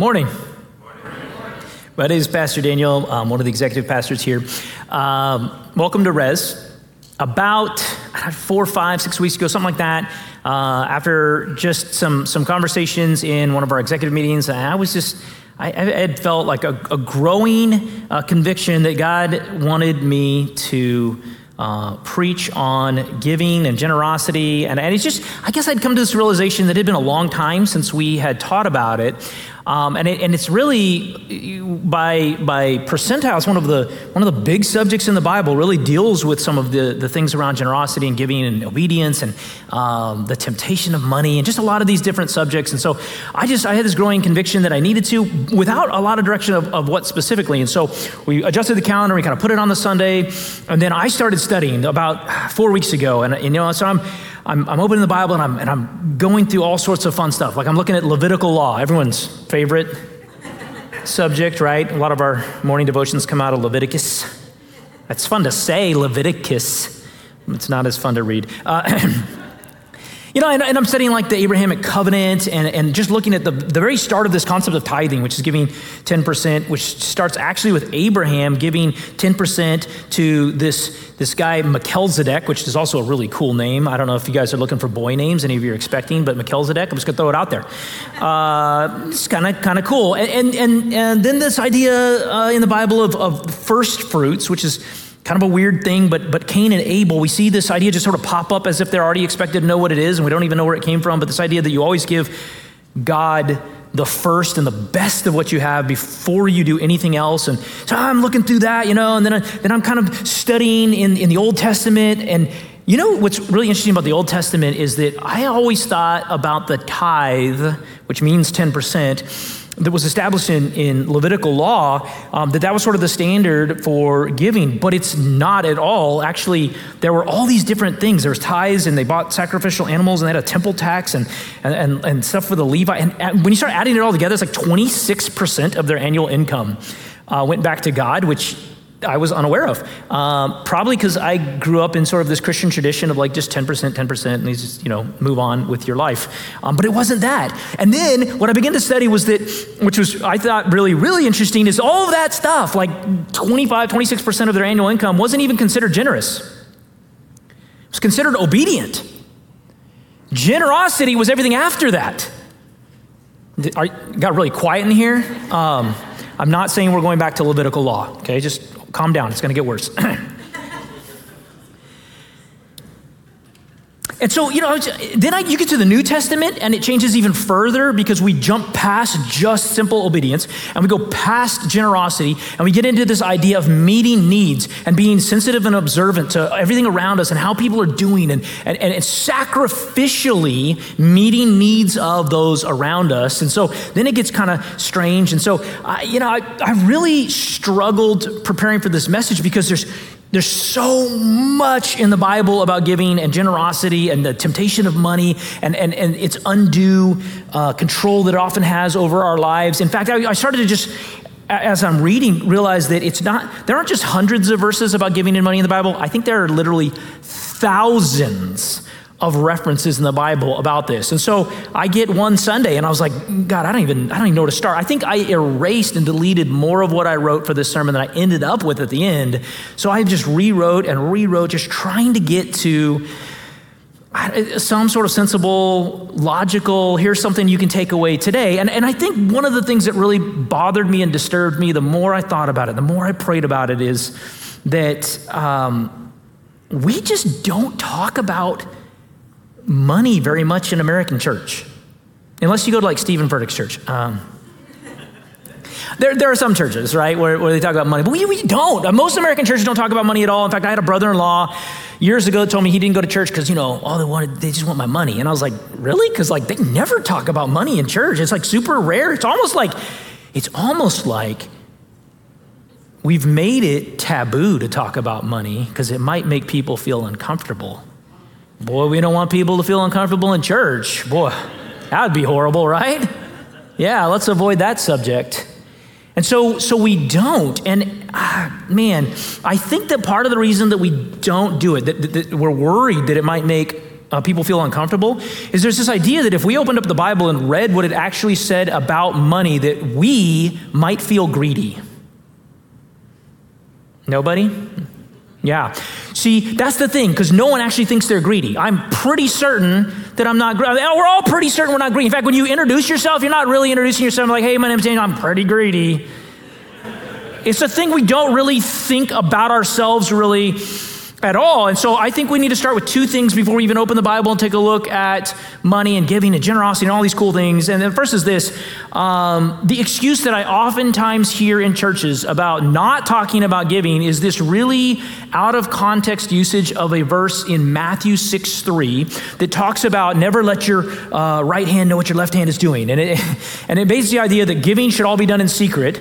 Morning. My name is Pastor Daniel. I'm one of the executive pastors here. Um, welcome to Res. About four, five, six weeks ago, something like that, uh, after just some, some conversations in one of our executive meetings, I was just, I, I had felt like a, a growing uh, conviction that God wanted me to uh, preach on giving and generosity. And, and it's just, I guess I'd come to this realization that it had been a long time since we had taught about it. Um, and, it, and it's really by, by percentiles, one of, the, one of the big subjects in the Bible really deals with some of the, the things around generosity and giving and obedience and um, the temptation of money and just a lot of these different subjects. And so I just, I had this growing conviction that I needed to without a lot of direction of, of what specifically. And so we adjusted the calendar, we kind of put it on the Sunday, and then I started studying about four weeks ago. And, you know, so I'm, I'm, I'm opening the Bible and I'm, and I'm going through all sorts of fun stuff. Like I'm looking at Levitical law, everyone's favorite subject, right? A lot of our morning devotions come out of Leviticus. It's fun to say Leviticus, it's not as fun to read. Uh, You know, and, and, I'm studying like the Abrahamic covenant and, and just looking at the, the very start of this concept of tithing, which is giving 10%, which starts actually with Abraham giving 10% to this, this guy, Melchizedek, which is also a really cool name. I don't know if you guys are looking for boy names, any of you are expecting, but Melchizedek, I'm just going to throw it out there. Uh, it's kind of kind of cool. And, and, and then this idea uh, in the Bible of, of first fruits, which is kind of a weird thing, but, but Cain and Abel, we see this idea just sort of pop up as if they're already expected to know what it is, and we don't even know where it came from. But this idea that you always give God the first and the best of what you have before you do anything else. And so ah, I'm looking through that, you know, and then, I, then I'm kind of studying in, in the Old Testament. And you know what's really interesting about the Old Testament is that I always thought about the tithe, which means 10% that was established in, in Levitical law, um, that that was sort of the standard for giving, but it's not at all. Actually, there were all these different things. There was tithes, and they bought sacrificial animals, and they had a temple tax and, and, and stuff for the Levi. And, and when you start adding it all together, it's like 26% of their annual income uh, went back to God, which I was unaware of. Um, probably because I grew up in sort of this Christian tradition of like just 10%, 10%, and you just, you know, move on with your life. Um, but it wasn't that. And then what I began to study was that, which was, I thought, really, really interesting, is all of that stuff, like 25, 26% of their annual income, wasn't even considered generous. It was considered obedient. Generosity was everything after that. Are, got really quiet in here. Um, I'm not saying we're going back to Levitical law, okay? Just calm down, it's going to get worse. And so, you know, then I, you get to the New Testament and it changes even further because we jump past just simple obedience and we go past generosity and we get into this idea of meeting needs and being sensitive and observant to everything around us and how people are doing and, and, and sacrificially meeting needs of those around us. And so then it gets kind of strange. And so, I, you know, I, I really struggled preparing for this message because there's, there's so much in the Bible about giving and generosity and the temptation of money and, and, and its undue uh, control that it often has over our lives. In fact, I, I started to just, as I'm reading, realize that it's not, there aren't just hundreds of verses about giving and money in the Bible. I think there are literally thousands of references in the Bible about this. And so I get one Sunday and I was like, God, I don't even I don't even know where to start. I think I erased and deleted more of what I wrote for this sermon than I ended up with at the end. So I just rewrote and rewrote just trying to get to some sort of sensible, logical, here's something you can take away today. And, and I think one of the things that really bothered me and disturbed me, the more I thought about it, the more I prayed about it, is that um, we just don't talk about money very much in American church, unless you go to like Stephen Furtick's church. Um, there, there are some churches, right, where, where they talk about money, but we, we don't. Uh, most American churches don't talk about money at all. In fact, I had a brother in law years ago told me he didn't go to church because, you know, all they wanted, they just want my money. And I was like, really? Because, like, they never talk about money in church. It's like super rare. It's almost like, it's almost like we've made it taboo to talk about money because it might make people feel uncomfortable. Boy, we don't want people to feel uncomfortable in church. Boy, that would be horrible, right? Yeah, let's avoid that subject. And so, so we don't. And ah, man, I think that part of the reason that we don't do it, that, that, that we're worried that it might make uh, people feel uncomfortable is there's this idea that if we opened up the Bible and read what it actually said about money, that we might feel greedy. Nobody? Yeah. See, that's the thing, because no one actually thinks they're greedy. I'm pretty certain that I'm not greedy. We're all pretty certain we're not greedy. In fact, when you introduce yourself, you're not really introducing yourself like, hey, my name's Daniel, I'm pretty greedy. It's a thing we don't really think about ourselves really at all. And so I think we need to start with two things before we even open the Bible and take a look at money and giving and generosity and all these cool things. And the first is this um, the excuse that I oftentimes hear in churches about not talking about giving is this really out of context usage of a verse in Matthew 6 3 that talks about never let your uh, right hand know what your left hand is doing. And it, and it basically the idea that giving should all be done in secret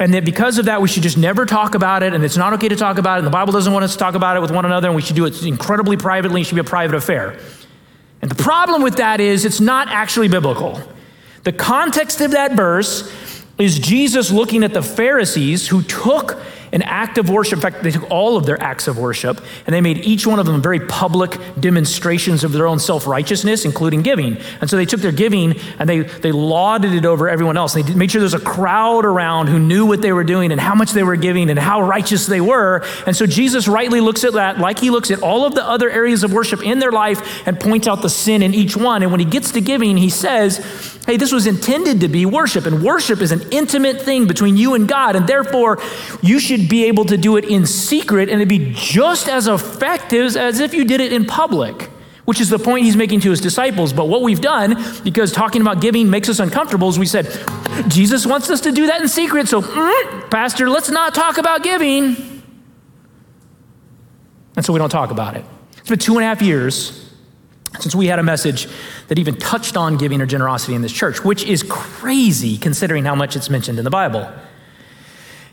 and that because of that, we should just never talk about it, and it's not okay to talk about it, and the Bible doesn't want us to talk about it with one another, and we should do it incredibly privately, it should be a private affair. And the problem with that is it's not actually biblical. The context of that verse is Jesus looking at the Pharisees who took an act of worship. In fact, they took all of their acts of worship and they made each one of them very public demonstrations of their own self righteousness, including giving. And so they took their giving and they, they lauded it over everyone else. They made sure there's a crowd around who knew what they were doing and how much they were giving and how righteous they were. And so Jesus rightly looks at that like he looks at all of the other areas of worship in their life and points out the sin in each one. And when he gets to giving, he says, Hey, this was intended to be worship, and worship is an intimate thing between you and God, and therefore you should be able to do it in secret and it'd be just as effective as if you did it in public, which is the point he's making to his disciples. But what we've done, because talking about giving makes us uncomfortable, is we said, Jesus wants us to do that in secret, so, mm, Pastor, let's not talk about giving. And so we don't talk about it. It's been two and a half years since we had a message that even touched on giving or generosity in this church, which is crazy considering how much it's mentioned in the Bible.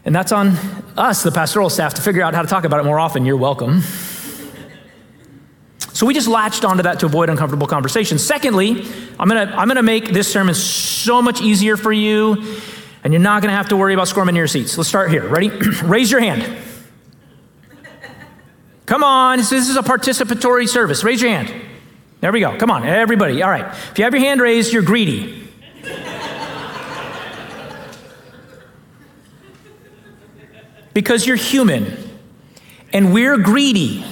And that's on us, the pastoral staff, to figure out how to talk about it more often. You're welcome. So we just latched onto that to avoid uncomfortable conversations. Secondly, I'm gonna, I'm gonna make this sermon so much easier for you, and you're not gonna have to worry about squirming in your seats. Let's start here. Ready? Raise your hand. Come on, this is a participatory service. Raise your hand. There we go. Come on, everybody. All right. If you have your hand raised, you're greedy. Because you're human and we're greedy.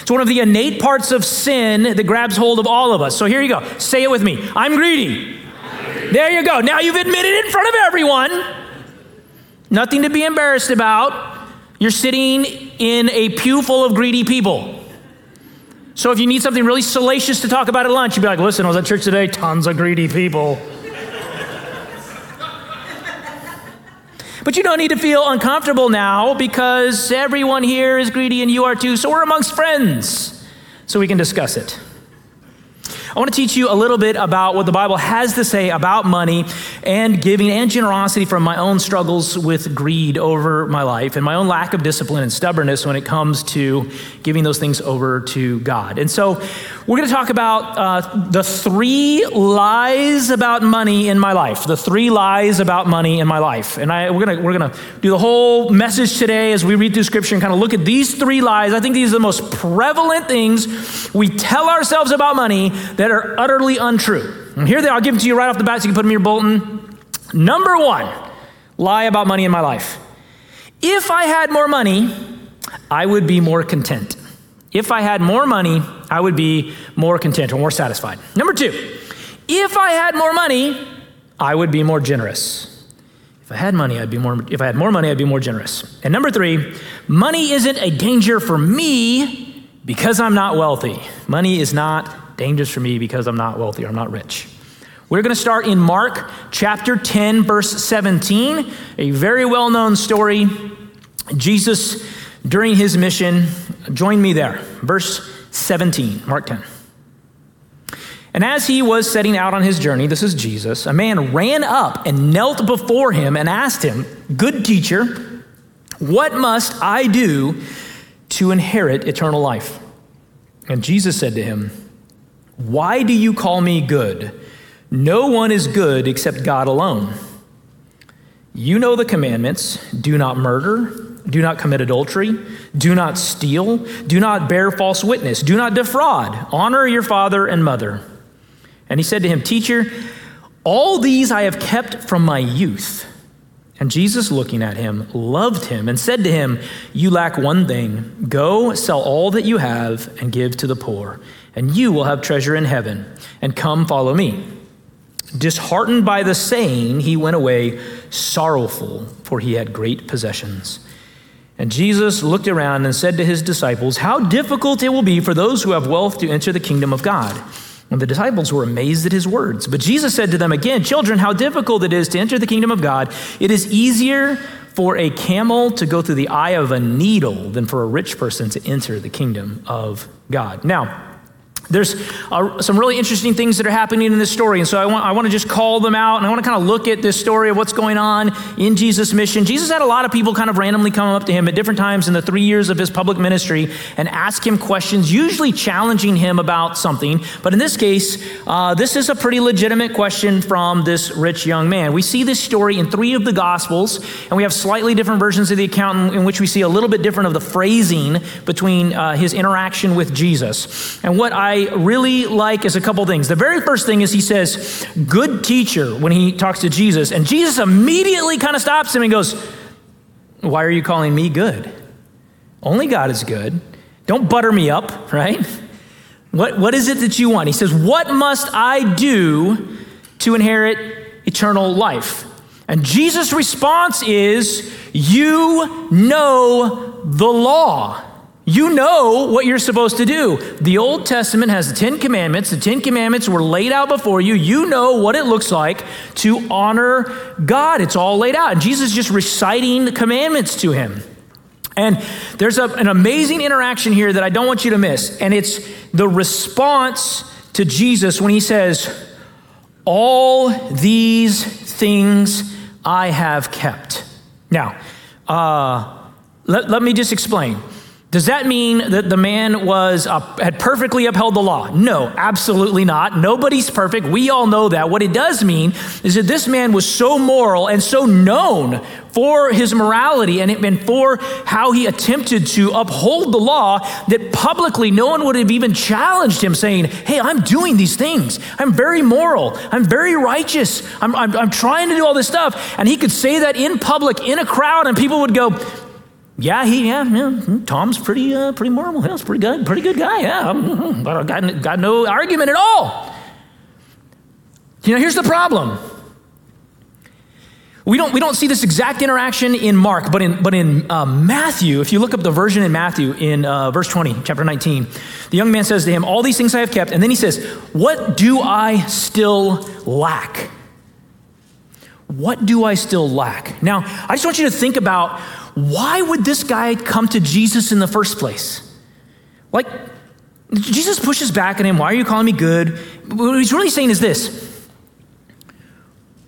It's one of the innate parts of sin that grabs hold of all of us. So here you go. Say it with me I'm greedy. I'm greedy. There you go. Now you've admitted in front of everyone. Nothing to be embarrassed about. You're sitting in a pew full of greedy people. So if you need something really salacious to talk about at lunch, you'd be like, listen, I was at church today, tons of greedy people. But you don't need to feel uncomfortable now because everyone here is greedy and you are too, so we're amongst friends, so we can discuss it. I want to teach you a little bit about what the Bible has to say about money and giving and generosity from my own struggles with greed over my life and my own lack of discipline and stubbornness when it comes to giving those things over to God. And so we're going to talk about uh, the three lies about money in my life. The three lies about money in my life. And I, we're going we're gonna do the whole message today as we read through Scripture and kind of look at these three lies. I think these are the most prevalent things we tell ourselves about money that are utterly untrue. And here they are. I'll give them to you right off the bat so you can put them in your bulletin. Number one lie about money in my life. If I had more money, I would be more content. If I had more money, I would be more content or more satisfied. Number two, if I had more money, I would be more generous. If I had money, I'd be more if I had more money, I'd be more generous. And number 3, money isn't a danger for me because I'm not wealthy. Money is not dangerous for me because I'm not wealthy or I'm not rich. We're going to start in Mark chapter 10, verse 17, a very well known story. Jesus, during his mission, join me there. Verse 17, Mark 10. And as he was setting out on his journey, this is Jesus, a man ran up and knelt before him and asked him, Good teacher, what must I do to inherit eternal life? And Jesus said to him, why do you call me good? No one is good except God alone. You know the commandments do not murder, do not commit adultery, do not steal, do not bear false witness, do not defraud, honor your father and mother. And he said to him, Teacher, all these I have kept from my youth. And Jesus, looking at him, loved him and said to him, You lack one thing. Go, sell all that you have and give to the poor, and you will have treasure in heaven. And come, follow me. Disheartened by the saying, he went away sorrowful, for he had great possessions. And Jesus looked around and said to his disciples, How difficult it will be for those who have wealth to enter the kingdom of God. And the disciples were amazed at his words. But Jesus said to them again, Children, how difficult it is to enter the kingdom of God. It is easier for a camel to go through the eye of a needle than for a rich person to enter the kingdom of God. Now, there's uh, some really interesting things that are happening in this story. And so I want, I want to just call them out and I want to kind of look at this story of what's going on in Jesus' mission. Jesus had a lot of people kind of randomly come up to him at different times in the three years of his public ministry and ask him questions, usually challenging him about something. But in this case, uh, this is a pretty legitimate question from this rich young man. We see this story in three of the Gospels, and we have slightly different versions of the account in, in which we see a little bit different of the phrasing between uh, his interaction with Jesus. And what I really like is a couple things. The very first thing is he says, Good teacher, when he talks to Jesus. And Jesus immediately kind of stops him and goes, Why are you calling me good? Only God is good. Don't butter me up, right? What, what is it that you want? He says, What must I do to inherit eternal life? And Jesus' response is, You know the law. You know what you're supposed to do. The Old Testament has the Ten Commandments. The Ten Commandments were laid out before you. You know what it looks like to honor God. It's all laid out. And Jesus is just reciting the commandments to him. And there's a, an amazing interaction here that I don't want you to miss. And it's the response to Jesus when he says, All these things I have kept. Now, uh, let, let me just explain. Does that mean that the man was uh, had perfectly upheld the law? No, absolutely not. Nobody's perfect. We all know that. What it does mean is that this man was so moral and so known for his morality and, it, and for how he attempted to uphold the law that publicly no one would have even challenged him, saying, Hey, I'm doing these things. I'm very moral. I'm very righteous. I'm, I'm, I'm trying to do all this stuff. And he could say that in public, in a crowd, and people would go, yeah, he, yeah, yeah Tom's pretty, uh, pretty moral. He's pretty good, pretty good guy. Yeah, but I got, got no argument at all. You know, here's the problem. We don't, we don't see this exact interaction in Mark, but in, but in uh, Matthew, if you look up the version in Matthew in uh, verse 20, chapter 19, the young man says to him, All these things I have kept. And then he says, What do I still lack? What do I still lack? Now, I just want you to think about why would this guy come to Jesus in the first place? Like, Jesus pushes back at him, Why are you calling me good? What he's really saying is this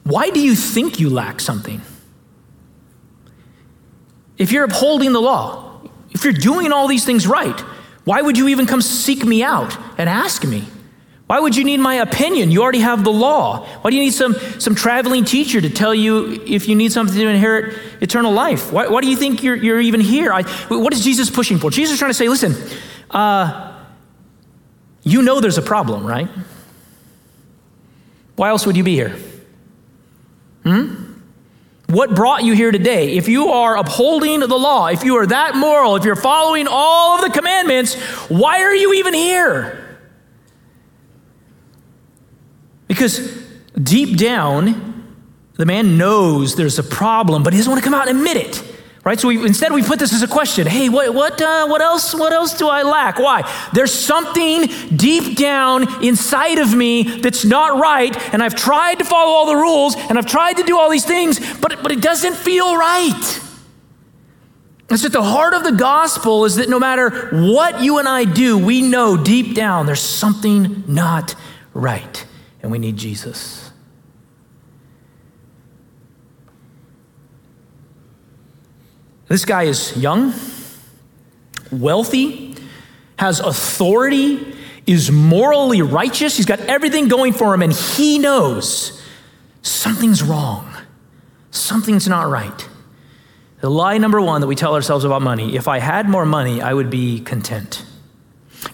Why do you think you lack something? If you're upholding the law, if you're doing all these things right, why would you even come seek me out and ask me? Why would you need my opinion? You already have the law. Why do you need some, some traveling teacher to tell you if you need something to inherit eternal life? Why, why do you think you're, you're even here? I, what is Jesus pushing for? Jesus is trying to say, listen, uh, you know there's a problem, right? Why else would you be here? Hmm? What brought you here today? If you are upholding the law, if you are that moral, if you're following all of the commandments, why are you even here? Because deep down, the man knows there's a problem, but he doesn't want to come out and admit it. Right? So we, instead, we put this as a question. Hey, what, what, uh, what else? What else do I lack? Why? There's something deep down inside of me that's not right, and I've tried to follow all the rules, and I've tried to do all these things, but, but it doesn't feel right. It's at the heart of the gospel is that no matter what you and I do, we know deep down there's something not right and we need Jesus. This guy is young, wealthy, has authority, is morally righteous. He's got everything going for him, and he knows something's wrong. Something's not right. The lie number one that we tell ourselves about money if I had more money, I would be content.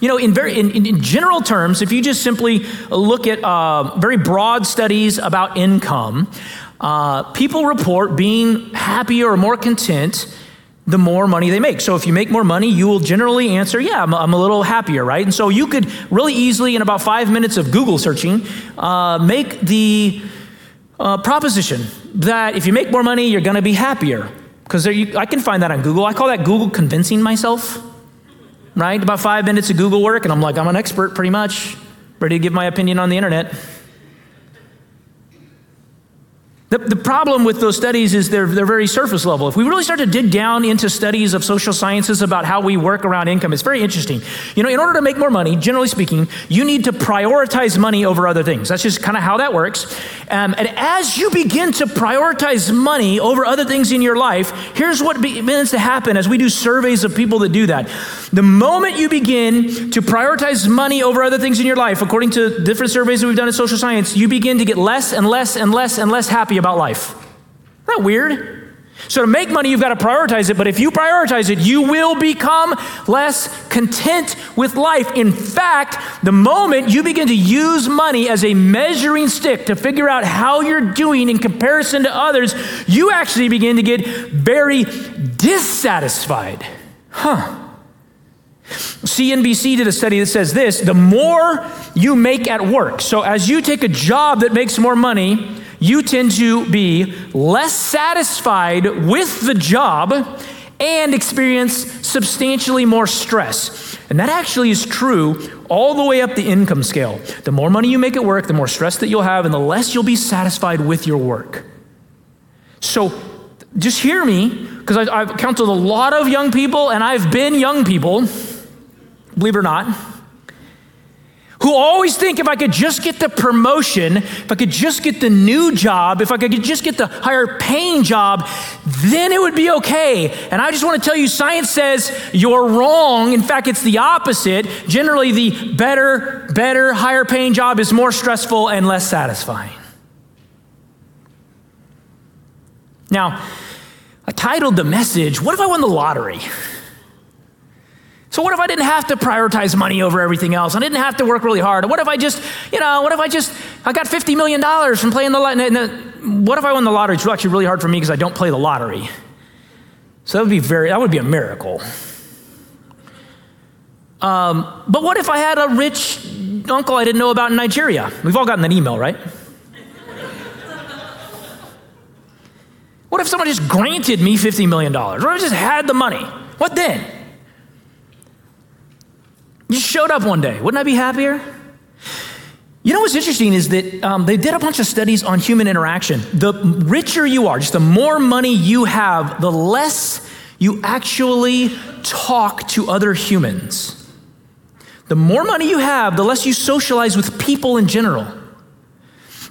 You know, in, very, in, in general terms, if you just simply look at uh, very broad studies about income, uh, people report being happier or more content the more money they make. So if you make more money, you will generally answer, yeah, I'm, I'm a little happier, right? And so you could really easily, in about five minutes of Google searching, uh, make the uh, proposition that if you make more money, you're going to be happier. Because I can find that on Google. I call that Google convincing myself right? About five minutes of Google work, and I'm like, I'm an expert pretty much, ready to give my opinion on the internet. The, the problem with those studies is they're, they're very surface level. If we really start to dig down into studies of social sciences about how we work around income, it's very interesting. You know, in order to make more money, generally speaking, you need to prioritize money over other things. That's just kind of how that works. Um, and as you begin to prioritize money over other things in your life, here's what begins to happen as we do surveys of people that do that. The moment you begin to prioritize money over other things in your life, according to different surveys that we've done in social science, you begin to get less and less and less and less happy about life. Isn't that weird? So, to make money, you've got to prioritize it, but if you prioritize it, you will become less content with life. In fact, the moment you begin to use money as a measuring stick to figure out how you're doing in comparison to others, you actually begin to get very dissatisfied. Huh. CNBC did a study that says this the more you make at work, so as you take a job that makes more money, you tend to be less satisfied with the job and experience substantially more stress. And that actually is true all the way up the income scale. The more money you make at work, the more stress that you'll have, and the less you'll be satisfied with your work. So just hear me, because I've counseled a lot of young people, and I've been young people, believe it or not who always think if I could just get the promotion, if I could just get the new job, if I could just get the higher paying job, then it would be okay. And I just want to tell you, science says you're wrong. In fact, it's the opposite. Generally, the better, better, higher paying job is more stressful and less satisfying. Now, I titled the message, What if I won the lottery? So what if I didn't have to prioritize money over everything else? I didn't have to work really hard. What if I just, you know, what if I just, I got $50 million from playing the lottery? What if I won the lottery? It's actually really hard for me because I don't play the lottery. So that would be very, that would be a miracle. Um, but what if I had a rich uncle I didn't know about in Nigeria? We've all gotten that email, right? what if someone just granted me $50 million? Or I just had the money? What then? You showed up one day. Wouldn't I be happier? You know what's interesting is that um, they did a bunch of studies on human interaction. The richer you are, just the more money you have, the less you actually talk to other humans. The more money you have, the less you socialize with people in general.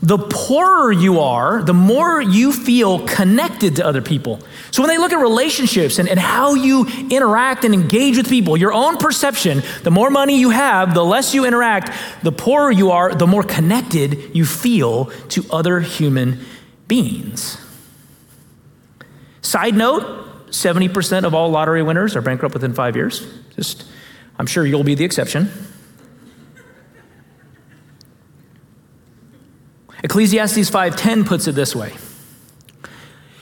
The poorer you are, the more you feel connected to other people. So when they look at relationships and, and how you interact and engage with people, your own perception, the more money you have, the less you interact, the poorer you are, the more connected you feel to other human beings. Side note 70% of all lottery winners are bankrupt within five years. Just, I'm sure you'll be the exception. Ecclesiastes 5:10 puts it this way.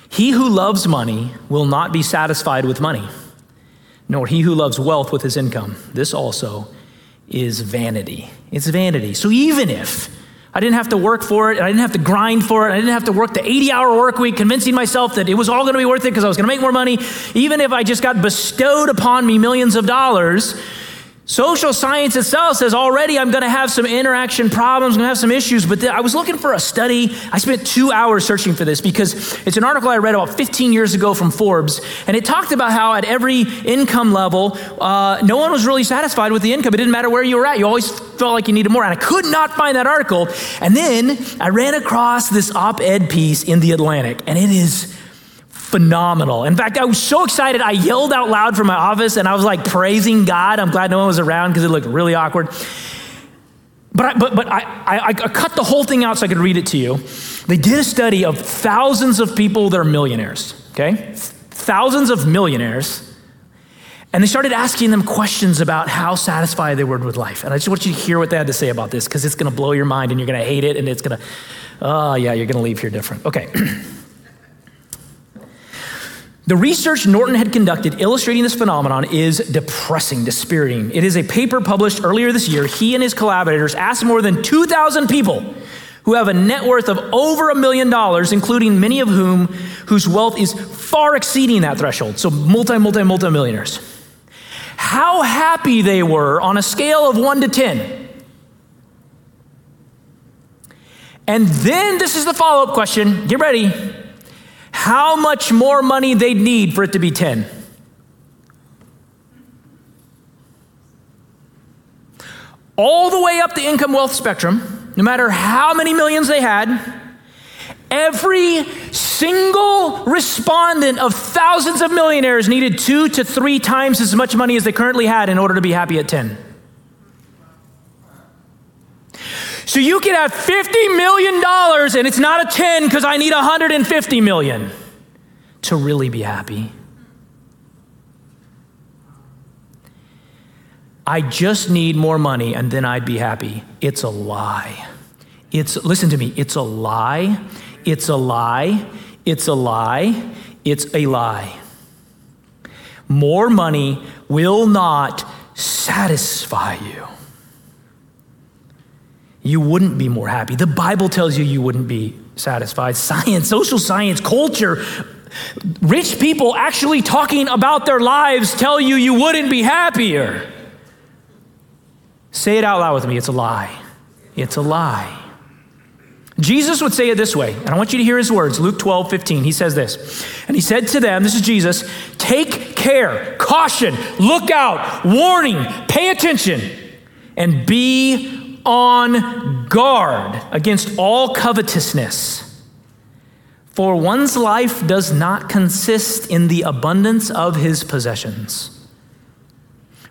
He who loves money will not be satisfied with money, nor he who loves wealth with his income. This also is vanity. It's vanity. So even if I didn't have to work for it, and I didn't have to grind for it, I didn't have to work the 80 hour work week, convincing myself that it was all going to be worth it because I was going to make more money, even if I just got bestowed upon me millions of dollars, Social science itself says already I'm going to have some interaction problems, I'm going to have some issues. But th- I was looking for a study. I spent two hours searching for this because it's an article I read about 15 years ago from Forbes. And it talked about how at every income level, uh, no one was really satisfied with the income. It didn't matter where you were at, you always felt like you needed more. And I could not find that article. And then I ran across this op ed piece in The Atlantic, and it is phenomenal. In fact, I was so excited, I yelled out loud from my office and I was like praising God. I'm glad no one was around because it looked really awkward. But, I, but, but I, I, I cut the whole thing out so I could read it to you. They did a study of thousands of people that are millionaires, okay? thousands of millionaires and they started asking them questions about how satisfied they were with life. And I just want you to hear what they had to say about this because it's going to blow your mind and you're going to hate it and it's going to, oh, ah, yeah, you're going to leave here different. Okay. The research Norton had conducted illustrating this phenomenon is depressing, dispiriting. It is a paper published earlier this year. He and his collaborators asked more than 2,000 people who have a net worth of over a million dollars, including many of whom whose wealth is far exceeding that threshold. So multi, multi, multi millionaires. How happy they were on a scale of one to 10. And then this is the follow up question. Get ready how much more money they'd need for it to be 10. All the way up the income wealth spectrum, no matter how many millions they had, every single respondent of thousands of millionaires needed two to three times as much money as they currently had in order to be happy at 10. So you can have $50 million and it's not a 10 because I need 150 million to really be happy. I just need more money and then I'd be happy. It's a lie. It's listen to me, it's a lie. It's a lie. It's a lie. It's a lie. More money will not satisfy you you wouldn't be more happy. The Bible tells you you wouldn't be satisfied. Science, social science, culture, rich people actually talking about their lives tell you you wouldn't be happier. Say it out loud with me. It's a lie. It's a lie. Jesus would say it this way, and I want you to hear his words. Luke 12, 15. He says this. And he said to them, This is Jesus, take care, caution, look out, warning, pay attention, and be on guard against all covetousness. For one's life does not consist in the abundance of his possessions.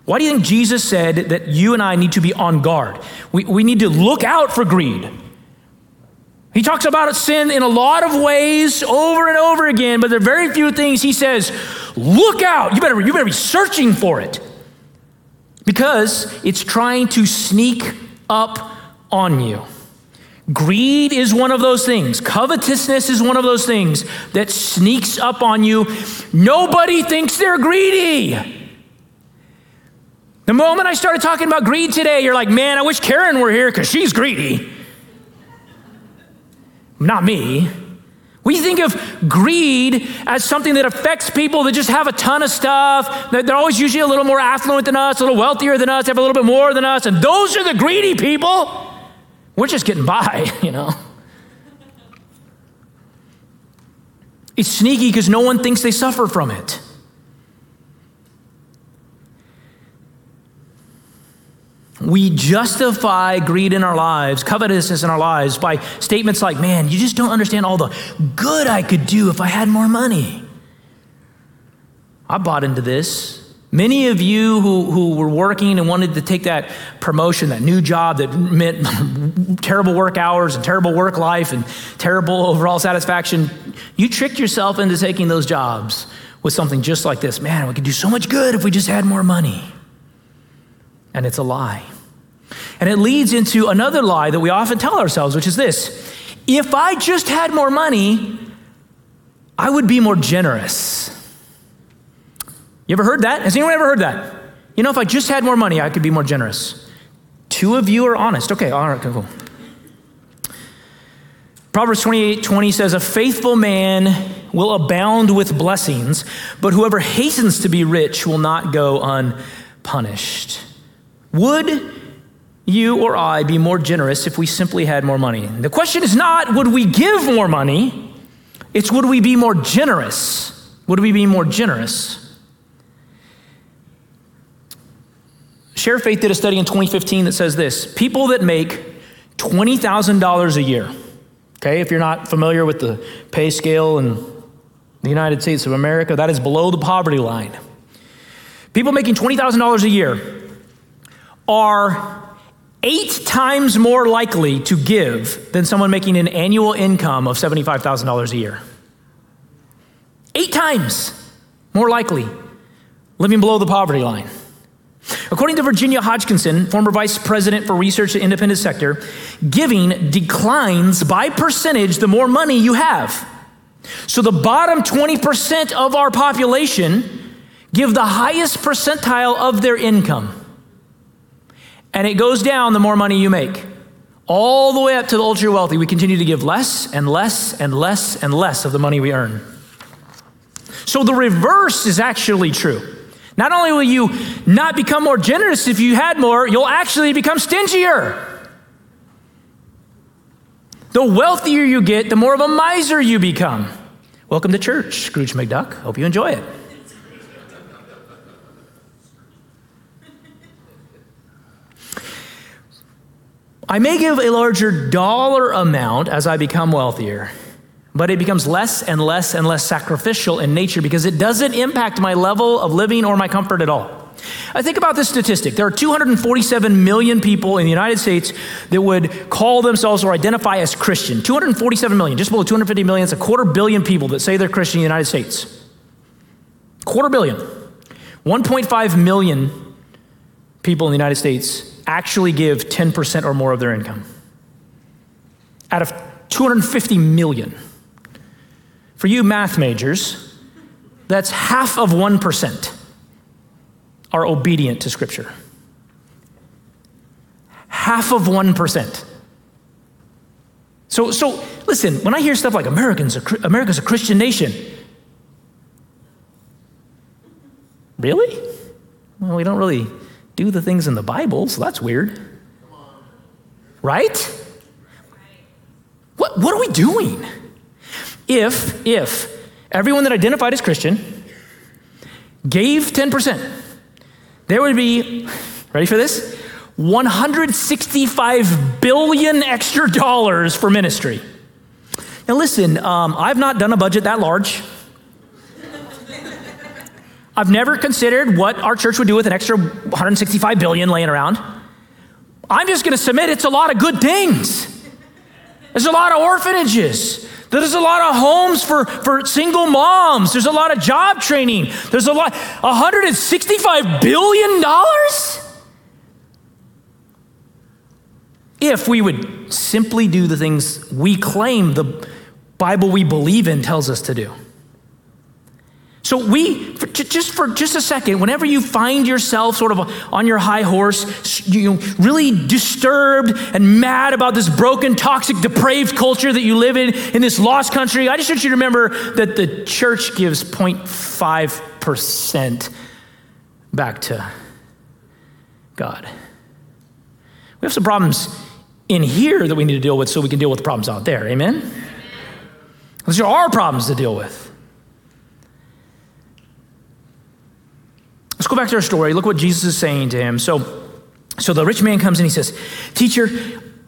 Why do you think Jesus said that you and I need to be on guard? We, we need to look out for greed. He talks about sin in a lot of ways over and over again, but there are very few things he says, look out. You better, you better be searching for it because it's trying to sneak up on you. Greed is one of those things. Covetousness is one of those things that sneaks up on you. Nobody thinks they're greedy. The moment I started talking about greed today, you're like, man, I wish Karen were here because she's greedy. Not me. We think of greed as something that affects people that just have a ton of stuff. They're always usually a little more affluent than us, a little wealthier than us, have a little bit more than us, and those are the greedy people. We're just getting by, you know. It's sneaky because no one thinks they suffer from it. We justify greed in our lives, covetousness in our lives, by statements like, man, you just don't understand all the good I could do if I had more money. I bought into this. Many of you who, who were working and wanted to take that promotion, that new job that meant terrible work hours and terrible work life and terrible overall satisfaction, you tricked yourself into taking those jobs with something just like this. Man, we could do so much good if we just had more money. And it's a lie. And it leads into another lie that we often tell ourselves, which is this if I just had more money, I would be more generous. You ever heard that? Has anyone ever heard that? You know, if I just had more money, I could be more generous. Two of you are honest. Okay, all right, cool. Proverbs 28 20 says, A faithful man will abound with blessings, but whoever hastens to be rich will not go unpunished. Would you or I be more generous if we simply had more money? The question is not, would we give more money? It's, would we be more generous? Would we be more generous? Share Faith did a study in 2015 that says this people that make $20,000 a year, okay, if you're not familiar with the pay scale in the United States of America, that is below the poverty line. People making $20,000 a year are eight times more likely to give than someone making an annual income of $75,000 a year. Eight times. more likely, living below the poverty line. According to Virginia Hodgkinson, former vice president for research at independent sector, giving declines by percentage the more money you have. So the bottom 20% of our population give the highest percentile of their income. And it goes down the more money you make. All the way up to the ultra wealthy, we continue to give less and less and less and less of the money we earn. So the reverse is actually true. Not only will you not become more generous if you had more, you'll actually become stingier. The wealthier you get, the more of a miser you become. Welcome to church, Scrooge McDuck. Hope you enjoy it. I may give a larger dollar amount as I become wealthier, but it becomes less and less and less sacrificial in nature because it doesn't impact my level of living or my comfort at all. I think about this statistic. There are 247 million people in the United States that would call themselves or identify as Christian. 247 million, just below 250 million. It's a quarter billion people that say they're Christian in the United States. Quarter billion. 1.5 million people in the United States actually give 10% or more of their income. Out of 250 million. For you math majors, that's half of 1% are obedient to Scripture. Half of 1%. So, so listen, when I hear stuff like Americans, America's a Christian nation, really? Well, we don't really do the things in the Bible, so that's weird. Right? What, what are we doing? If, if everyone that identified as Christian gave 10%, there would be, ready for this? 165 billion extra dollars for ministry. Now, listen, um, I've not done a budget that large. I've never considered what our church would do with an extra 165 billion laying around. I'm just going to submit it's a lot of good things. There's a lot of orphanages. There's a lot of homes for, for single moms. There's a lot of job training. There's a lot, $165 billion? If we would simply do the things we claim the Bible we believe in tells us to do. So we, for, just for just a second, whenever you find yourself sort of on your high horse, you know, really disturbed and mad about this broken, toxic, depraved culture that you live in in this lost country, I just want you to remember that the church gives 0.5% back to God. We have some problems in here that we need to deal with so we can deal with the problems out there. Amen? Those are our problems to deal with. Let's go back to our story. Look what Jesus is saying to him. So, so the rich man comes and he says, Teacher,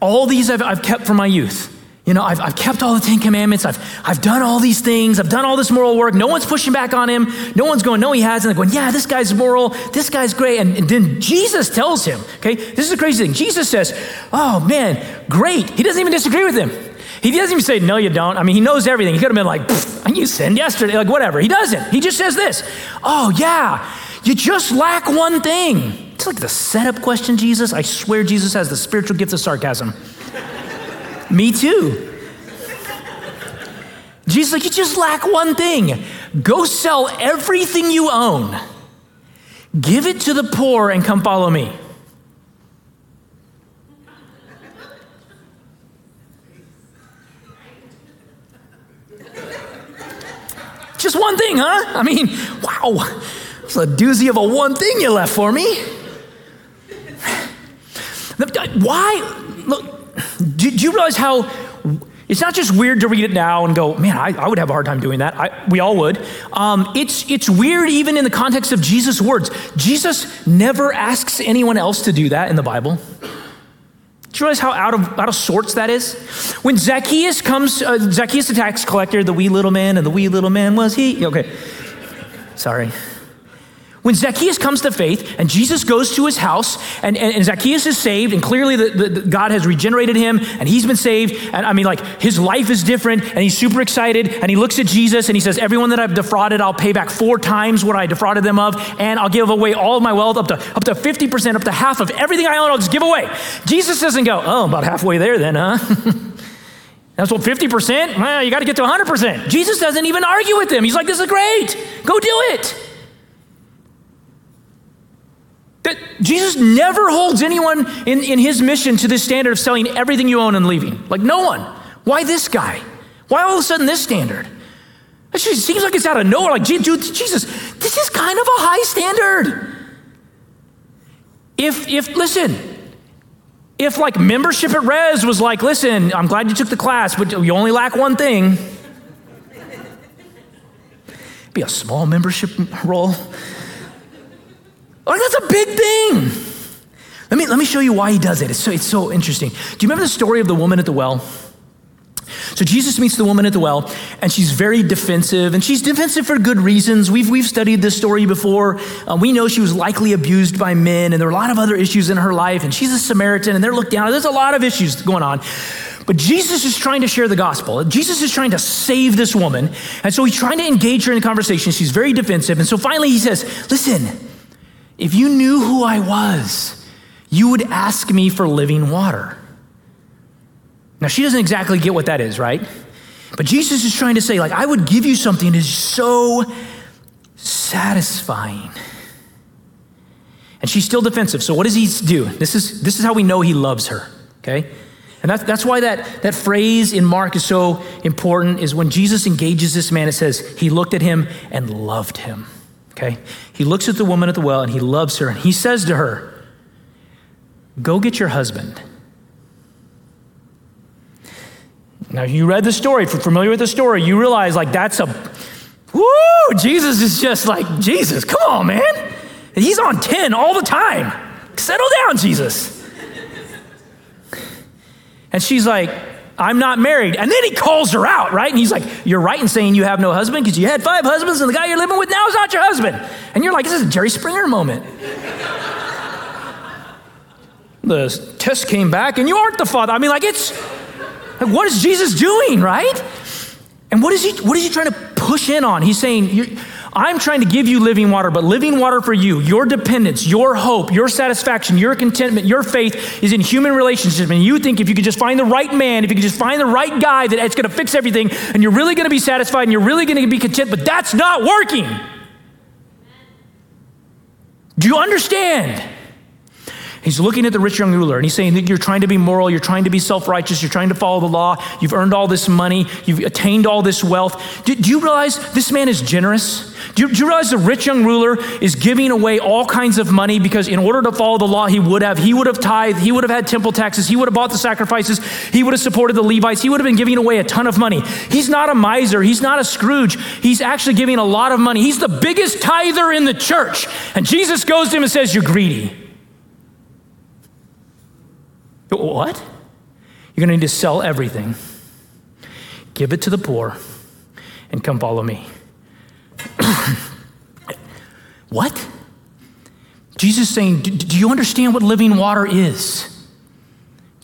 all these I've, I've kept from my youth. You know, I've, I've kept all the Ten Commandments. I've, I've done all these things. I've done all this moral work. No one's pushing back on him. No one's going, no, he hasn't. They're going, yeah, this guy's moral. This guy's great. And, and then Jesus tells him, okay, this is a crazy thing. Jesus says, oh man, great. He doesn't even disagree with him. He doesn't even say, no, you don't. I mean, he knows everything. He could have been like, you sinned yesterday, like whatever. He doesn't. He just says this, oh yeah, you just lack one thing. It's like the setup question, Jesus. I swear Jesus has the spiritual gift of sarcasm. Me too. Jesus like, you just lack one thing. Go sell everything you own. Give it to the poor and come follow me. Just one thing, huh? I mean, wow. It's a doozy of a one thing you left for me. Why? Look, do, do you realize how it's not just weird to read it now and go, man, I, I would have a hard time doing that. I, we all would. Um, it's, it's weird even in the context of Jesus' words. Jesus never asks anyone else to do that in the Bible. Do you realize how out of, out of sorts that is? When Zacchaeus comes, uh, Zacchaeus the tax collector, the wee little man, and the wee little man was he. Okay, sorry. When Zacchaeus comes to faith and Jesus goes to his house and, and, and Zacchaeus is saved and clearly the, the, the God has regenerated him and he's been saved. And I mean, like his life is different and he's super excited and he looks at Jesus and he says, Everyone that I've defrauded, I'll pay back four times what I defrauded them of and I'll give away all of my wealth up to, up to 50%, up to half of everything I own, I'll just give away. Jesus doesn't go, Oh, about halfway there then, huh? That's what 50%? Well, you got to get to 100%. Jesus doesn't even argue with him. He's like, This is great. Go do it. That Jesus never holds anyone in, in his mission to this standard of selling everything you own and leaving. Like, no one. Why this guy? Why all of a sudden this standard? It just seems like it's out of nowhere. Like, dude, Jesus, this is kind of a high standard. If, if, listen, if like membership at Res was like, listen, I'm glad you took the class, but you only lack one thing. Be a small membership roll. Like, that's a big thing. Let me, let me show you why he does it. It's so, it's so interesting. Do you remember the story of the woman at the well? So Jesus meets the woman at the well, and she's very defensive, and she's defensive for good reasons. We've, we've studied this story before. Uh, we know she was likely abused by men, and there are a lot of other issues in her life, and she's a Samaritan, and they're looked down. There's a lot of issues going on. But Jesus is trying to share the gospel. Jesus is trying to save this woman, and so he's trying to engage her in conversation. She's very defensive, and so finally he says, Listen, if you knew who I was, you would ask me for living water. Now, she doesn't exactly get what that is, right? But Jesus is trying to say, like, I would give you something that is so satisfying. And she's still defensive. So, what does he do? This is, this is how we know he loves her, okay? And that's, that's why that, that phrase in Mark is so important, is when Jesus engages this man, it says, he looked at him and loved him. Okay? He looks at the woman at the well and he loves her and he says to her, Go get your husband. Now, you read the story, if you're familiar with the story, you realize like that's a, woo, Jesus is just like, Jesus, come on, man. He's on 10 all the time. Settle down, Jesus. And she's like, I'm not married. And then he calls her out, right? And he's like, You're right in saying you have no husband because you had five husbands and the guy you're living with now is not your husband. And you're like, This is a Jerry Springer moment. the test came back and you aren't the father. I mean, like, it's like, what is Jesus doing, right? And what is he, what is he trying to push in on? He's saying, I'm trying to give you living water, but living water for you, your dependence, your hope, your satisfaction, your contentment, your faith is in human relationships. And you think if you could just find the right man, if you could just find the right guy, that it's going to fix everything, and you're really going to be satisfied and you're really going to be content, but that's not working. Do you understand? He's looking at the rich young ruler and he's saying you're trying to be moral, you're trying to be self righteous, you're trying to follow the law, you've earned all this money, you've attained all this wealth. Do, do you realize this man is generous? Do you, do you, realize the rich young ruler is giving away all kinds of money because in order to follow the law, he would have, he would have tithed, he would have had temple taxes, he would have bought the sacrifices, he would have supported the Levites, he would have been giving away a ton of money. He's not a miser, he's not a Scrooge, he's actually giving a lot of money. He's the biggest tither in the church. And Jesus goes to him and says, You're greedy. What? You're going to need to sell everything, give it to the poor, and come follow me. what? Jesus is saying, Do you understand what living water is?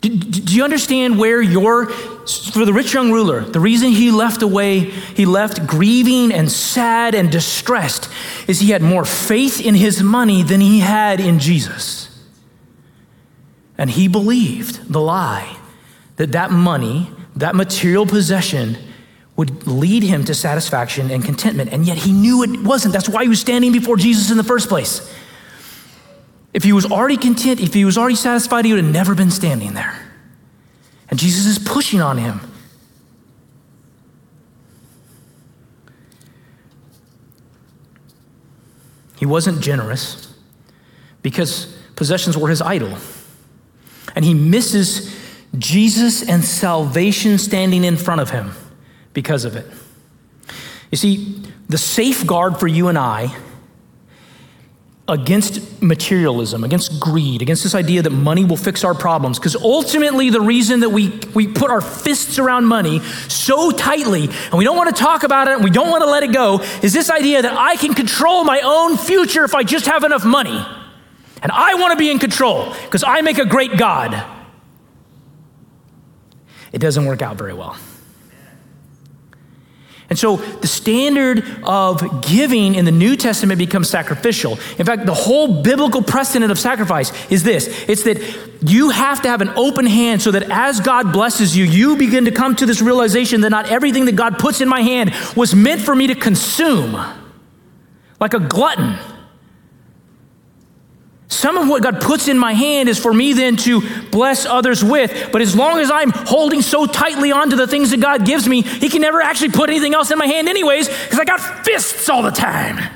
Do you understand where your, for the rich young ruler, the reason he left away, he left grieving and sad and distressed, is he had more faith in his money than he had in Jesus. And he believed the lie that that money, that material possession, would lead him to satisfaction and contentment. And yet he knew it wasn't. That's why he was standing before Jesus in the first place. If he was already content, if he was already satisfied, he would have never been standing there. And Jesus is pushing on him. He wasn't generous because possessions were his idol and he misses Jesus and salvation standing in front of him because of it. You see, the safeguard for you and I against materialism, against greed, against this idea that money will fix our problems. Because ultimately, the reason that we, we put our fists around money so tightly and we don't want to talk about it and we don't want to let it go is this idea that I can control my own future if I just have enough money. And I want to be in control because I make a great God. It doesn't work out very well. And so the standard of giving in the New Testament becomes sacrificial. In fact, the whole biblical precedent of sacrifice is this it's that you have to have an open hand so that as God blesses you, you begin to come to this realization that not everything that God puts in my hand was meant for me to consume, like a glutton. Some of what God puts in my hand is for me then to bless others with. But as long as I'm holding so tightly onto the things that God gives me, He can never actually put anything else in my hand, anyways, because I got fists all the time.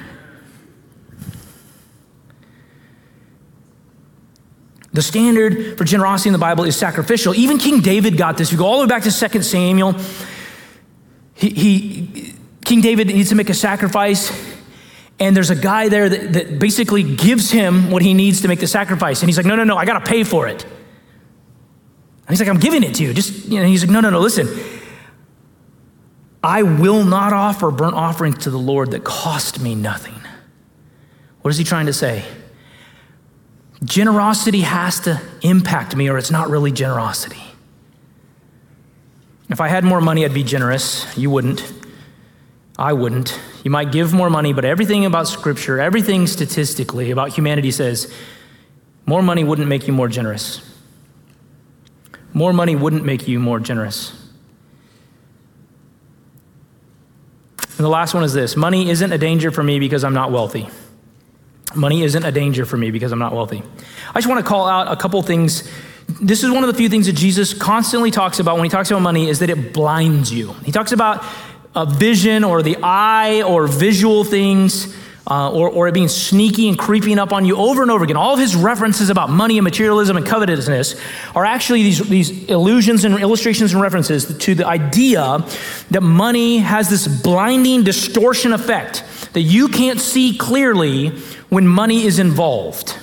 The standard for generosity in the Bible is sacrificial. Even King David got this. You go all the way back to 2 Samuel, he, he King David needs to make a sacrifice and there's a guy there that, that basically gives him what he needs to make the sacrifice. And he's like, no, no, no, I got to pay for it. And he's like, I'm giving it to you. Just, you know, he's like, no, no, no, listen. I will not offer burnt offerings to the Lord that cost me nothing. What is he trying to say? Generosity has to impact me, or it's not really generosity. If I had more money, I'd be generous. You wouldn't. I wouldn't. You might give more money, but everything about Scripture, everything statistically about humanity says more money wouldn't make you more generous. More money wouldn't make you more generous. And the last one is this money isn't a danger for me because I'm not wealthy. Money isn't a danger for me because I'm not wealthy. I just want to call out a couple things. This is one of the few things that Jesus constantly talks about when he talks about money is that it blinds you. He talks about a vision or the eye or visual things uh, or, or it being sneaky and creeping up on you over and over again. All of his references about money and materialism and covetousness are actually these, these illusions and illustrations and references to the idea that money has this blinding distortion effect that you can't see clearly when money is involved.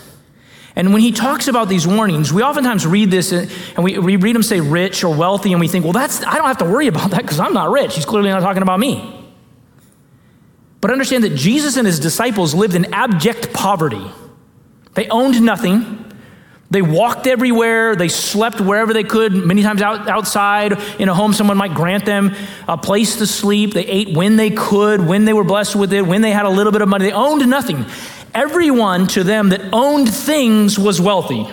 And when he talks about these warnings, we oftentimes read this and we, we read him say rich or wealthy, and we think, well, that's, I don't have to worry about that because I'm not rich. He's clearly not talking about me. But understand that Jesus and his disciples lived in abject poverty. They owned nothing. They walked everywhere. They slept wherever they could, many times out, outside in a home someone might grant them a place to sleep. They ate when they could, when they were blessed with it, when they had a little bit of money. They owned nothing everyone to them that owned things was wealthy.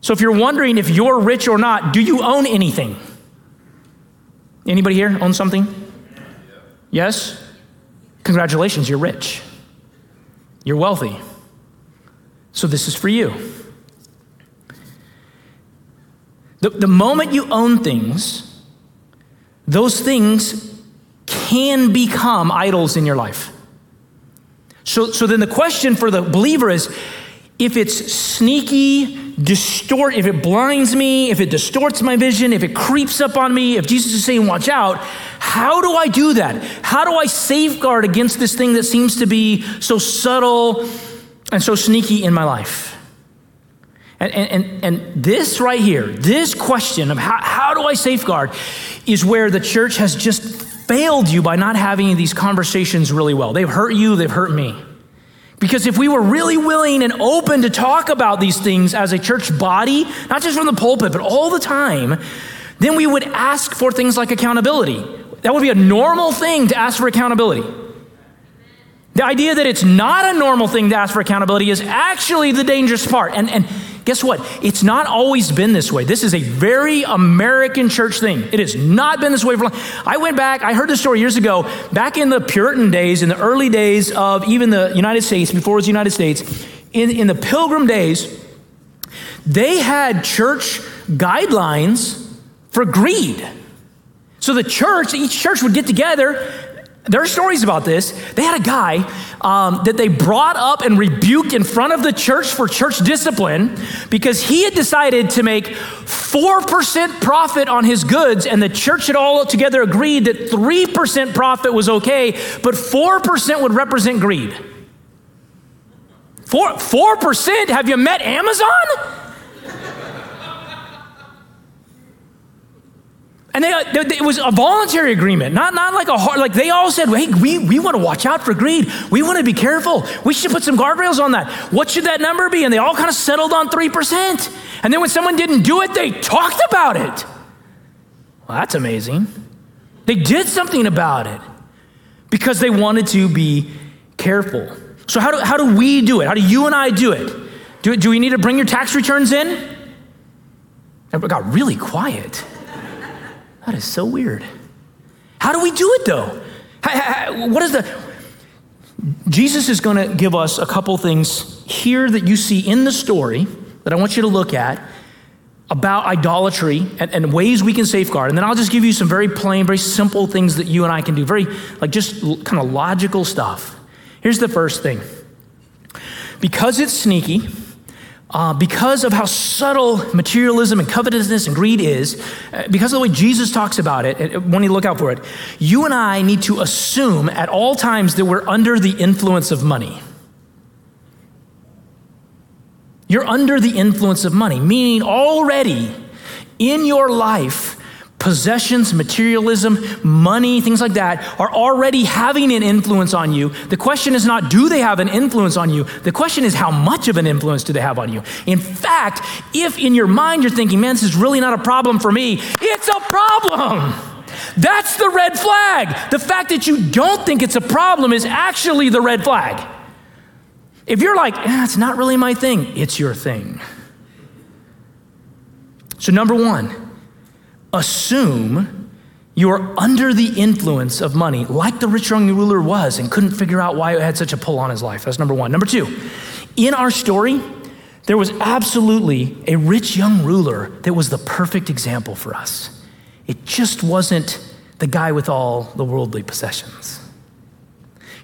So if you're wondering if you're rich or not, do you own anything? Anybody here own something? Yes? Congratulations, you're rich. You're wealthy. So this is for you. The, the moment you own things, those things can become idols in your life. So, so then the question for the believer is if it's sneaky, distort, if it blinds me, if it distorts my vision, if it creeps up on me, if Jesus is saying, watch out, how do I do that? How do I safeguard against this thing that seems to be so subtle and so sneaky in my life? And, and, and this right here, this question of how, how do I safeguard, is where the church has just failed you by not having these conversations really well. They've hurt you, they've hurt me. Because if we were really willing and open to talk about these things as a church body, not just from the pulpit, but all the time, then we would ask for things like accountability. That would be a normal thing to ask for accountability. The idea that it's not a normal thing to ask for accountability is actually the dangerous part. And, and Guess what? It's not always been this way. This is a very American church thing. It has not been this way for long. I went back, I heard this story years ago, back in the Puritan days, in the early days of even the United States, before it was the United States, in, in the pilgrim days, they had church guidelines for greed. So the church, each church would get together there are stories about this. They had a guy um, that they brought up and rebuked in front of the church for church discipline because he had decided to make 4% profit on his goods, and the church had all together agreed that 3% profit was okay, but 4% would represent greed. Four, 4%? Have you met Amazon? And uh, they, it was a voluntary agreement, not, not like a hard, like they all said, hey, we, we want to watch out for greed. We want to be careful. We should put some guardrails on that. What should that number be? And they all kind of settled on 3%. And then when someone didn't do it, they talked about it. Well, that's amazing. They did something about it because they wanted to be careful. So, how do, how do we do it? How do you and I do it? Do, do we need to bring your tax returns in? It got really quiet. That is so weird. How do we do it though? What is the. Jesus is going to give us a couple things here that you see in the story that I want you to look at about idolatry and, and, ways we can safeguard. And then I'll just give you some very plain, very simple things that you and I can do, very, like, just kind of logical stuff. Here's the first thing because it's sneaky, uh, because of how subtle materialism and covetousness and greed is, uh, because of the way Jesus talks about it, when you look out for it, you and I need to assume at all times that we're under the influence of money. You're under the influence of money, meaning already in your life, possessions, materialism, money, things like that are already having an influence on you. The question is not, do they have an influence on you? The question is, how much of an influence do they have on you? In fact, if in your mind you're thinking, man, this is really not a problem for me, it's a problem. That's the red flag. The fact that you don't think it's a problem is actually the red flag. If you're like, eh, it's not really my thing, it's your thing. So, number one, assume you're under the influence of money, like the rich young ruler was and couldn't figure out why it had such a pull on his life. That's number one. Number two, in our story, there was absolutely a rich young ruler that was the perfect example for us. It just wasn't the guy with all the worldly possessions.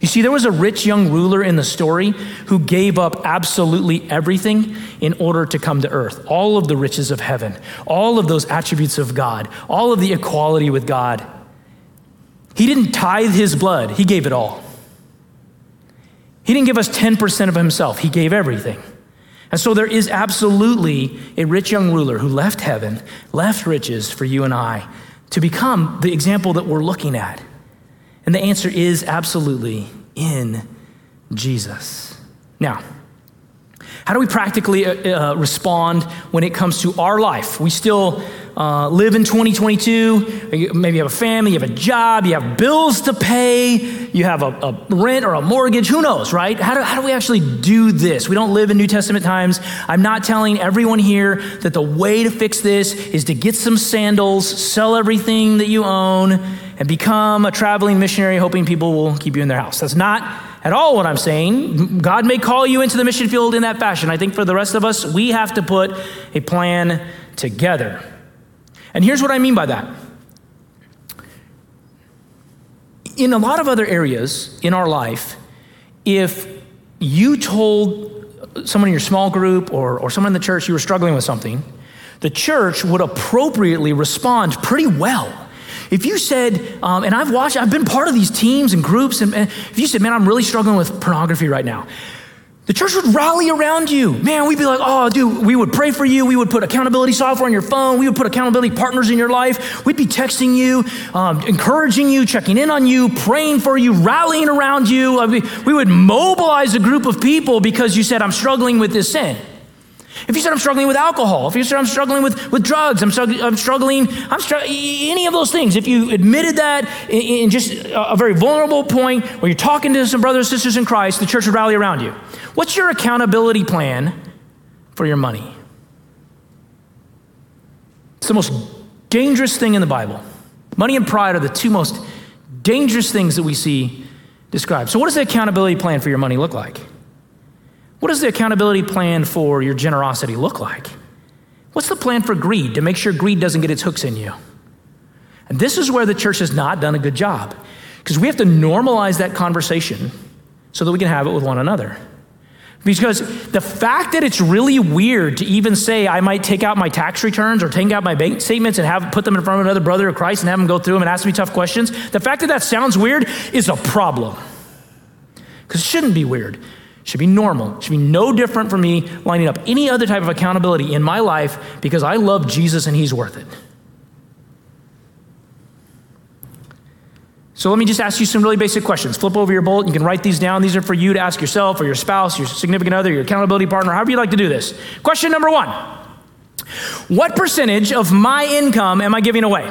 You see, there was a rich young ruler in the story who gave up absolutely everything in order to come to earth. All of the riches of heaven, all of those attributes of God, all of the equality with God. He didn't tithe his blood, he gave it all. He didn't give us 10% of himself, he gave everything. And so there is absolutely a rich young ruler who left heaven, left riches for you and I to become the example that we're looking at. And the answer is absolutely in Jesus. Now, how do we practically uh, uh, respond when it comes to our life? We still uh, live in 2022. Maybe you have a family, you have a job, you have bills to pay, you have a, a rent or a mortgage. Who knows, right? How do, how do we actually do this? We don't live in New Testament times. I'm not telling everyone here that the way to fix this is to get some sandals, sell everything that you own, and become a traveling missionary hoping people will keep you in their house. That's not at all what I'm saying. God may call you into the mission field in that fashion. I think for the rest of us, we have to put a plan together. And here's what I mean by that. In a lot of other areas in our life, if you told someone in your small group or, or someone in the church you were struggling with something, the church would appropriately respond pretty well if you said, um, and I've watched, I've been part of these teams and groups, and, and if you said, man, I'm really struggling with pornography right now, the church would rally around you. Man, we'd be like, oh, dude, we would pray for you. We would put accountability software on your phone. We would put accountability partners in your life. We'd be texting you, um, encouraging you, checking in on you, praying for you, rallying around you. I mean, we would mobilize a group of people because you said, I'm struggling with this sin. If you said, I'm struggling with alcohol, if you said, I'm struggling with, with drugs, I'm, I'm struggling, I'm str- any of those things, if you admitted that in, in just a, a very vulnerable point where you're talking to some brothers and sisters in Christ, the church would rally around you. What's your accountability plan for your money? It's the most dangerous thing in the Bible. Money and pride are the two most dangerous things that we see described. So, what does the accountability plan for your money look like? What does the accountability plan for your generosity look like? What's the plan for greed to make sure greed doesn't get its hooks in you? And this is where the church has not done a good job because we have to normalize that conversation so that we can have it with one another. Because the fact that it's really weird to even say I might take out my tax returns or take out my bank statements and have put them in front of another brother of Christ and have them go through them and ask me tough questions, the fact that that sounds weird is a problem. Because it shouldn't be weird. Should be normal. Should be no different from me lining up any other type of accountability in my life because I love Jesus and he's worth it. So let me just ask you some really basic questions. Flip over your bullet. You can write these down. These are for you to ask yourself or your spouse, your significant other, your accountability partner, however you like to do this. Question number one What percentage of my income am I giving away?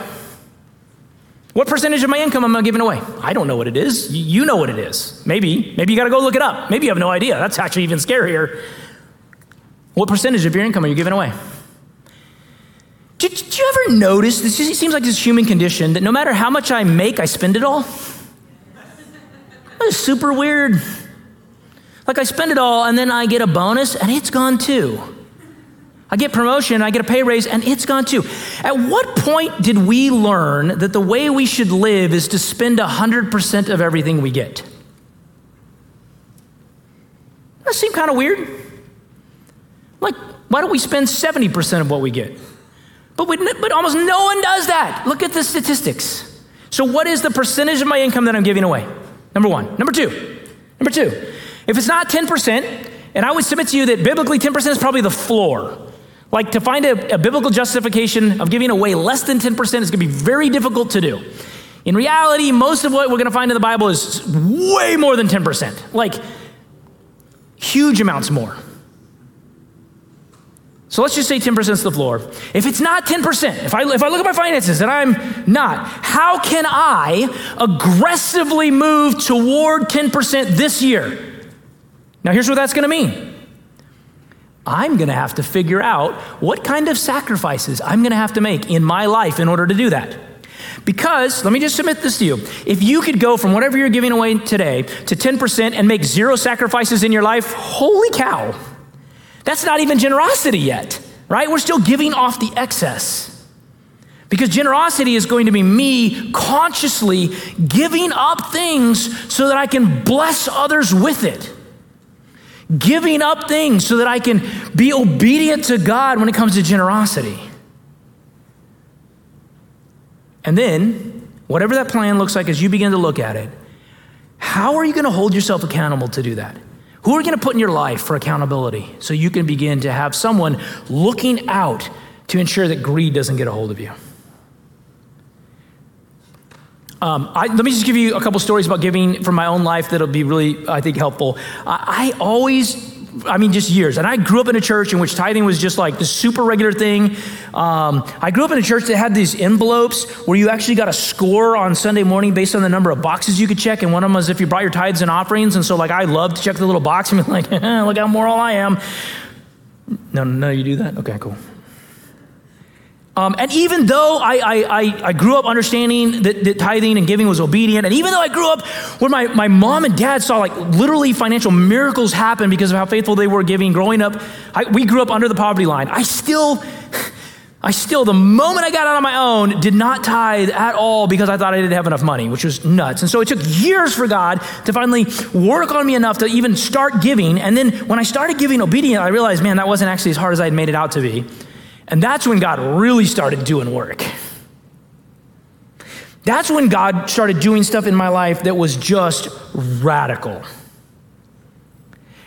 What percentage of my income am I giving away? I don't know what it is. You know what it is. Maybe. Maybe you got to go look it up. Maybe you have no idea. That's actually even scarier. What percentage of your income are you giving away? Did, did you ever notice, this seems like this human condition, that no matter how much I make, I spend it all? That is super weird. Like I spend it all and then I get a bonus and it's gone too. I get promotion, I get a pay raise, and it's gone too. At what point did we learn that the way we should live is to spend 100% of everything we get? That seems kind of weird. Like, why don't we spend 70% of what we get? But, we, but almost no one does that. Look at the statistics. So, what is the percentage of my income that I'm giving away? Number one. Number two. Number two. If it's not 10%, and I would submit to you that biblically 10% is probably the floor. Like to find a, a biblical justification of giving away less than 10% is going to be very difficult to do. In reality, most of what we're going to find in the Bible is way more than 10%, like huge amounts more. So let's just say 10% is the floor. If it's not 10%, if I, if I look at my finances and I'm not, how can I aggressively move toward 10% this year? Now, here's what that's going to mean I'm going to have to figure out what kind of sacrifices I'm going to have to make in my life in order to do that. Because, let me just submit this to you. If you could go from whatever you're giving away today to 10% and make zero sacrifices in your life, holy cow. That's not even generosity yet, right? We're still giving off the excess. Because generosity is going to be me consciously giving up things so that I can bless others with it. Giving up things so that I can be obedient to God when it comes to generosity. And then, whatever that plan looks like as you begin to look at it, how are you going to hold yourself accountable to do that? Who are you going to put in your life for accountability so you can begin to have someone looking out to ensure that greed doesn't get a hold of you? Um, I, let me just give you a couple stories about giving from my own life that'll be really, I think, helpful. I, I always I mean, just years. And I grew up in a church in which tithing was just like the super regular thing. Um, I grew up in a church that had these envelopes where you actually got a score on Sunday morning based on the number of boxes you could check. And one of them was if you brought your tithes and offerings. And so, like, I loved to check the little box and be like, look how moral I am. No, no, you do that? Okay, cool. Um, and even though I, I, I, grew up understanding that, that, tithing and giving was obedient, and even though I grew up where my, my mom and dad saw like literally financial miracles happen because of how faithful they were giving, growing up, I, we grew up under the poverty line. I still, I still, the moment I got out on my own, did not tithe at all because I thought I didn't have enough money, which was nuts. And so it took years for God to finally work on me enough to even start giving. And then when I started giving obedient, I realized, man, that wasn't actually as hard as I had made it out to be. And that's when God really started doing work. That's when God started doing stuff in my life that was just radical.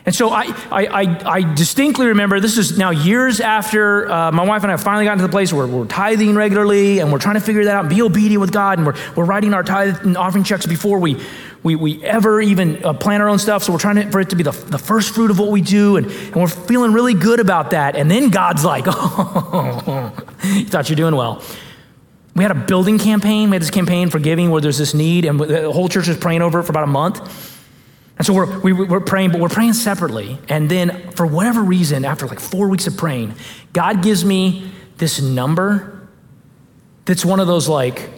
And so I, I, I, I distinctly remember this is now years after uh, my wife and I finally got to the place where we're tithing regularly and we're trying to figure that out and be obedient with God and we're, we're writing our tithe and offering checks before we, we, we ever even uh, plan our own stuff. So we're trying to, for it to be the, the first fruit of what we do and, and we're feeling really good about that. And then God's like, oh, you thought you're doing well. We had a building campaign. We had this campaign for giving where there's this need and the whole church was praying over it for about a month. And so we're, we, are we are praying, but we're praying separately. And then, for whatever reason, after like four weeks of praying, God gives me this number that's one of those like,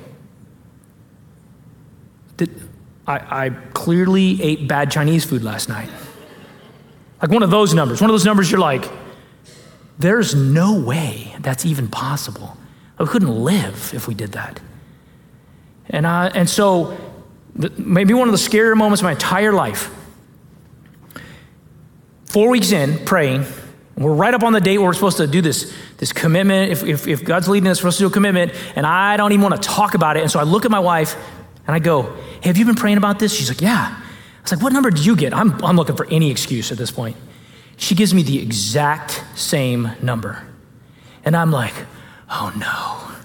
that I, I clearly ate bad Chinese food last night. Like one of those numbers. One of those numbers you're like, there's no way that's even possible. I couldn't live if we did that. And, I, and so maybe one of the scarier moments of my entire life. Four weeks in, praying, we're right up on the date where we're supposed to do this, this commitment. If, if, if God's leading us, we're supposed to do a commitment, and I don't even want to talk about it. And so I look at my wife and I go, hey, Have you been praying about this? She's like, Yeah. I was like, What number did you get? I'm, I'm looking for any excuse at this point. She gives me the exact same number. And I'm like, Oh no.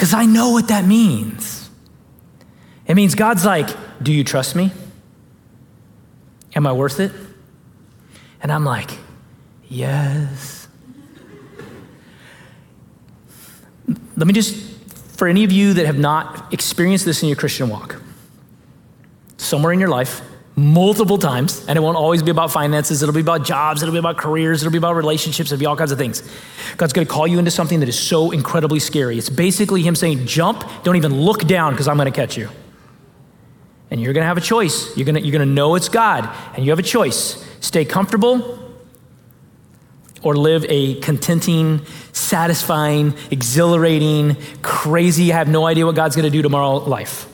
Because I know what that means. It means God's like, Do you trust me? Am I worth it? And I'm like, Yes. Let me just, for any of you that have not experienced this in your Christian walk, somewhere in your life, multiple times, and it won't always be about finances, it'll be about jobs, it'll be about careers, it'll be about relationships, it'll be all kinds of things. God's gonna call you into something that is so incredibly scary. It's basically Him saying, Jump, don't even look down because I'm gonna catch you. And you're gonna have a choice. You're gonna, you're gonna know it's God, and you have a choice. Stay comfortable or live a contenting, satisfying, exhilarating, crazy, I have no idea what God's gonna do tomorrow life.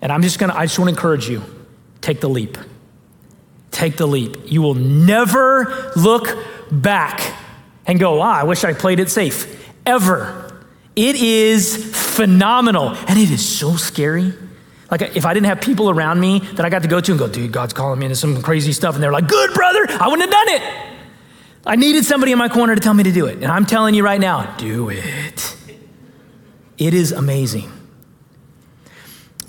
And I'm just gonna, I just wanna encourage you take the leap. Take the leap. You will never look back and go, ah, I wish I played it safe. Ever. It is phenomenal. And it is so scary. Like, if I didn't have people around me that I got to go to and go, dude, God's calling me into some crazy stuff, and they're like, good, brother, I wouldn't have done it. I needed somebody in my corner to tell me to do it. And I'm telling you right now, do it. It is amazing.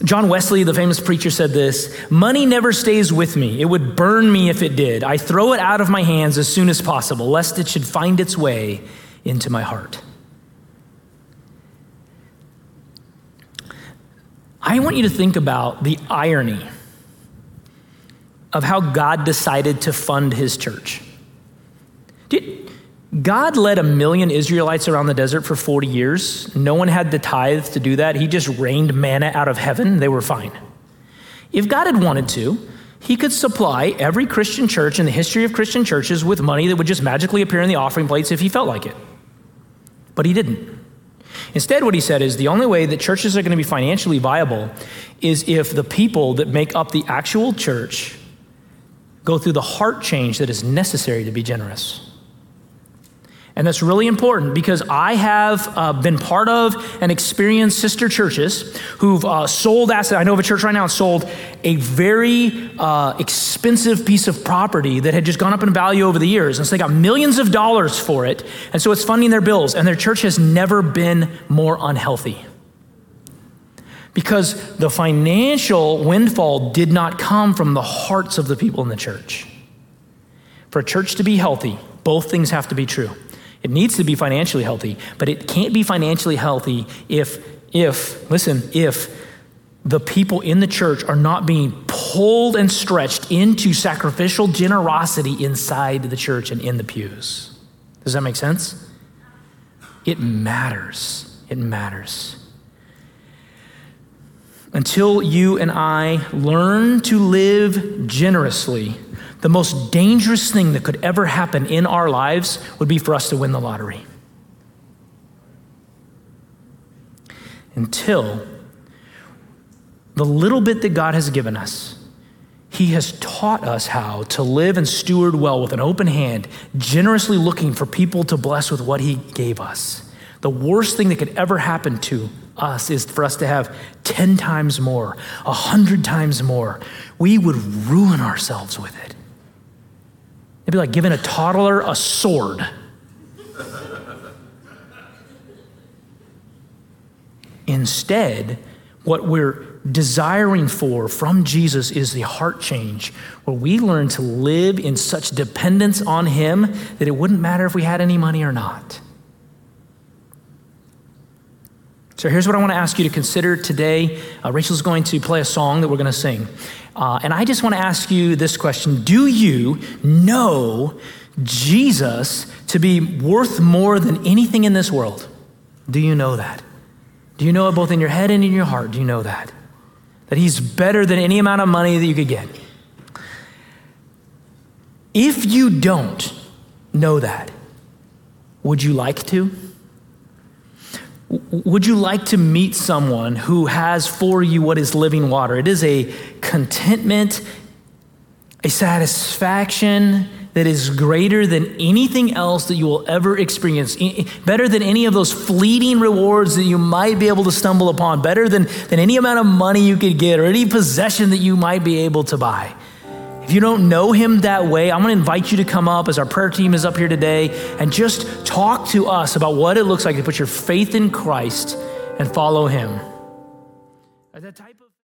John Wesley, the famous preacher, said this Money never stays with me. It would burn me if it did. I throw it out of my hands as soon as possible, lest it should find its way into my heart. I want you to think about the irony of how God decided to fund his church. God led a million Israelites around the desert for 40 years. No one had the tithe to do that. He just rained manna out of heaven. They were fine. If God had wanted to, he could supply every Christian church in the history of Christian churches with money that would just magically appear in the offering plates if he felt like it. But he didn't. Instead, what he said is the only way that churches are going to be financially viable is if the people that make up the actual church go through the heart change that is necessary to be generous. And that's really important because I have uh, been part of and experienced sister churches who've uh, sold assets. I know of a church right now that sold a very uh, expensive piece of property that had just gone up in value over the years. And so they got millions of dollars for it. And so it's funding their bills. And their church has never been more unhealthy. Because the financial windfall did not come from the hearts of the people in the church. For a church to be healthy, both things have to be true. It needs to be financially healthy, but it can't be financially healthy if, if, listen, if the people in the church are not being pulled and stretched into sacrificial generosity inside the church and in the pews. Does that make sense? It matters. It matters. Until you and I learn to live generously, the most dangerous thing that could ever happen in our lives would be for us to win the lottery. Until the little bit that God has given us, He has taught us how to live and steward well with an open hand, generously looking for people to bless with what He gave us. The worst thing that could ever happen to us is for us to have 10 times more, 100 times more. We would ruin ourselves with it. It'd be like giving a toddler a sword. Instead, what we're desiring for from Jesus is the heart change, where we learn to live in such dependence on Him that it wouldn't matter if we had any money or not. So here's what I want to ask you to consider today. Uh, Rachel's going to play a song that we're going to sing. Uh, and I just want to ask you this question Do you know Jesus to be worth more than anything in this world? Do you know that? Do you know it both in your head and in your heart? Do you know that? That He's better than any amount of money that you could get. If you don't know that, would you like to? Would you like to meet someone who has for you what is living water? It is a contentment, a satisfaction, that is greater than anything else that you will ever experience, better than any of those fleeting rewards that you might be able to stumble upon, better than, than any amount of money you could get or any possession that you might be able to buy. If you don't know him that way, I'm going to invite you to come up as our prayer team is up here today and just talk to us about what it looks like to put your faith in Christ and follow him.